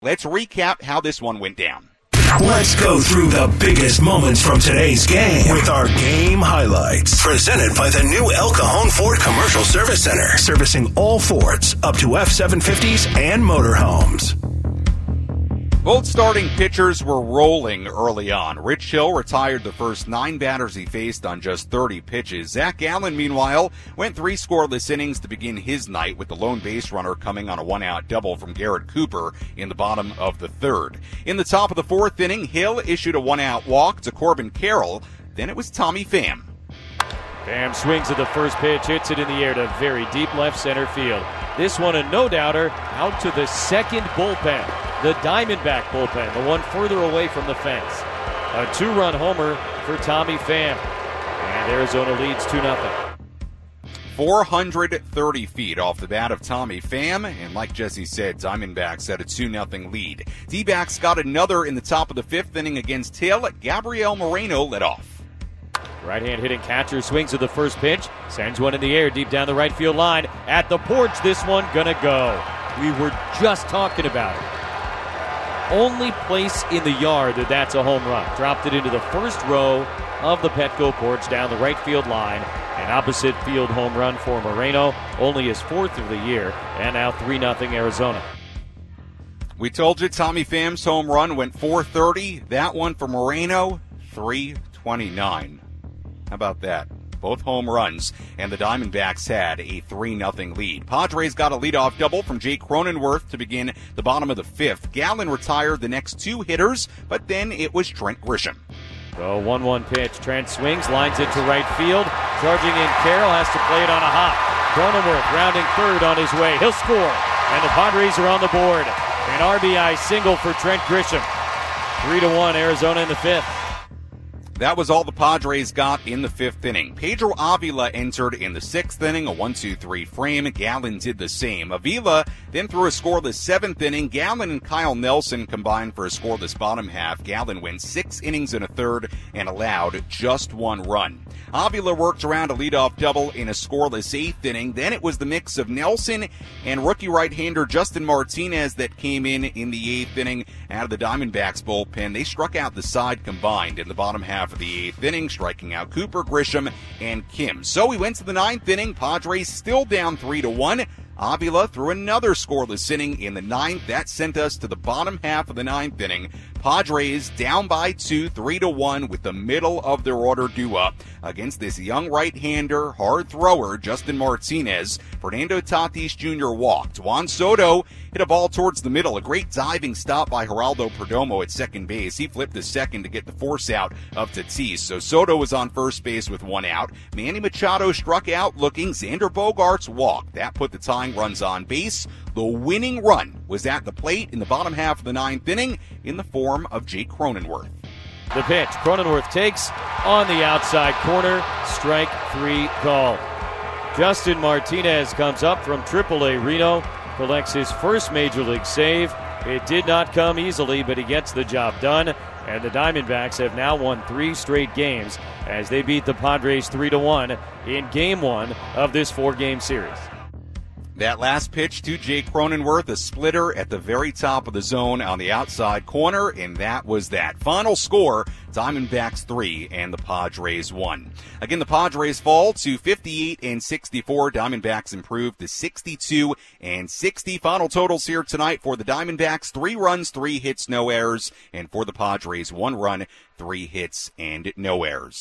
Let's recap how this one went down. Let's go through the biggest moments from today's game with our game highlights. Presented by the new El Cajon Ford Commercial Service Center, servicing all Fords up to F 750s and motorhomes. Both starting pitchers were rolling early on. Rich Hill retired the first nine batters he faced on just 30 pitches. Zac Gallen, meanwhile, went three scoreless innings to begin his night with the lone base runner coming on a one out double from Garrett Cooper in the bottom of the third. In the top of the fourth inning, Hill issued a one out walk to Corbin Carroll. Then it was Tommy Pham. Pham swings at the first pitch, hits it in the air to very deep left center field. This one a no doubter out to the second bullpen the Diamondback bullpen, the one further away from the fence. A two run homer for Tommy Pham. And Arizona leads 2 0. 430 feet off the bat of Tommy Pham, and like Jesse said, Diamondbacks had a 2 0 lead. D backs got another in the top of the fifth inning against Hill. Gabriel Moreno led off. Right hand hitting catcher swings at the first pitch, sends one in the air deep down the right field line. At the porch, this one gonna go. We were just talking about it only place in the yard that that's a home run. Dropped it into the first row of the Petco porch down the right field line. An opposite field home run for Moreno, only his fourth of the year, and now 3 0 Arizona. We told you Tommy Pham's home run went 430. That one for Moreno, 329. How about that? Both home runs, and the Diamondbacks had a 3 0 lead. Padres got a leadoff double from Jake Cronenworth to begin the bottom of the fifth. Gallen retired the next two hitters, but then it was Trent Grisham. So 1 1 pitch. Trent swings, lines it to right field. Charging in Carroll has to play it on a hop. Cronenworth rounding third on his way. He'll score. And the Padres are on the board. An RBI single for Trent Grisham. 3 to 1 Arizona in the fifth. That was all the Padres got in the fifth inning. Pedro Avila entered in the sixth inning, a 1-2-3 frame. Gallen did the same. Avila then threw a scoreless seventh inning. Gallen and Kyle Nelson combined for a scoreless bottom half. Gallen went six innings and a third and allowed just one run. Avila worked around a leadoff double in a scoreless eighth inning. Then it was the mix of Nelson and rookie right-hander Justin Martinez that came in in the eighth inning out of the Diamondbacks bullpen. They struck out the side combined in the bottom half of the eighth inning, striking out Cooper, Grisham, and Kim. So we went to the ninth inning. Padres still down three to one. Avila threw another scoreless inning in the ninth. That sent us to the bottom half of the ninth inning. Padres down by two, three to one, with the middle of their order due up against this young right-hander, hard thrower, Justin Martinez. Fernando Tatis Jr. walked. Juan Soto hit a ball towards the middle. A great diving stop by Geraldo Perdomo at second base. He flipped the second to get the force out of Tatis. So Soto was on first base with one out. Manny Machado struck out looking. Xander Bogaerts walked. That put the tying runs on base. The winning run was at the plate in the bottom half of the ninth inning in the form of Jake Cronenworth. The pitch. Cronenworth takes on the outside corner. Strike three call. Justin Martinez comes up from AAA Reno, collects his first major league save. It did not come easily, but he gets the job done. And the Diamondbacks have now won three straight games as they beat the Padres 3 to 1 in game one of this four game series. That last pitch to Jake Cronenworth, a splitter at the very top of the zone on the outside corner, and that was that. Final score, Diamondbacks 3 and the Padres 1. Again, the Padres fall to 58 and 64. Diamondbacks improved to 62 and 60. Final totals here tonight for the Diamondbacks, 3 runs, 3 hits, no errors, and for the Padres, 1 run, 3 hits, and no errors.